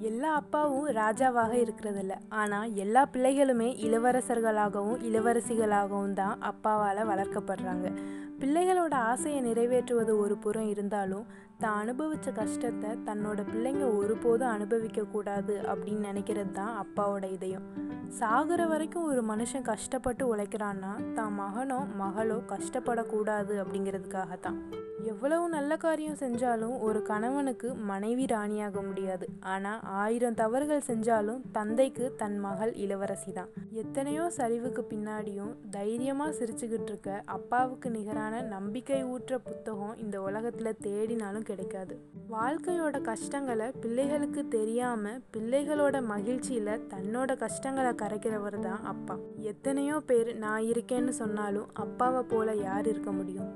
எல்லா அப்பாவும் ராஜாவாக இருக்கிறதில்ல. ஆனால் எல்லா பிள்ளைகளுமே இளவரசர்களாகவும் இளவரசிகளாகவும் தான் அப்பாவால் வளர்க்கப்படுறாங்க. பிள்ளைகளோட ஆசையை நிறைவேற்றுவது ஒரு புறம் இருந்தாலும் தான் அனுபவித்த கஷ்டத்தை தன்னோட பிள்ளைங்க ஒருபோதும் அனுபவிக்கக்கூடாது அப்படின்னு நினைக்கிறது தான் அப்பாவோட இதயம். சாகுற வரைக்கும் ஒரு மனுஷன் கஷ்டப்பட்டு உழைக்கிறான்னா தான் மகனோ மகளோ கஷ்டப்படக்கூடாது அப்படிங்கிறதுக்காக தான் எவ்வளவு நல்ல காரியம் செஞ்சாலும் ஒரு கணவனுக்கு மனைவி ராணியாக முடியாது. ஆனால் ஆயிரம் தவறுகள் செஞ்சாலும் தந்தைக்கு தன் மகள் இளவரசி தான். எத்தனையோ சரிவுக்கு பின்னாடியும் தைரியமாக சிரிச்சுக்கிட்டு இருக்க அப்பாவுக்கு நிகரான நம்பிக்கை ஊற்ற புத்தகம் இந்த உலகத்தில் தேடினாலும் கிடைக்காது. வாழ்க்கையோட கஷ்டங்களை பிள்ளைகளுக்கு தெரியாம பிள்ளைகளோட மகிழ்ச்சியில தன்னோட கஷ்டங்களை கரைக்கிறவர் தான் அப்பா. எத்தனையோ பேர் நான் இருக்கேன்னு சொன்னாலும் அப்பாவை போல யார் இருக்க முடியும்?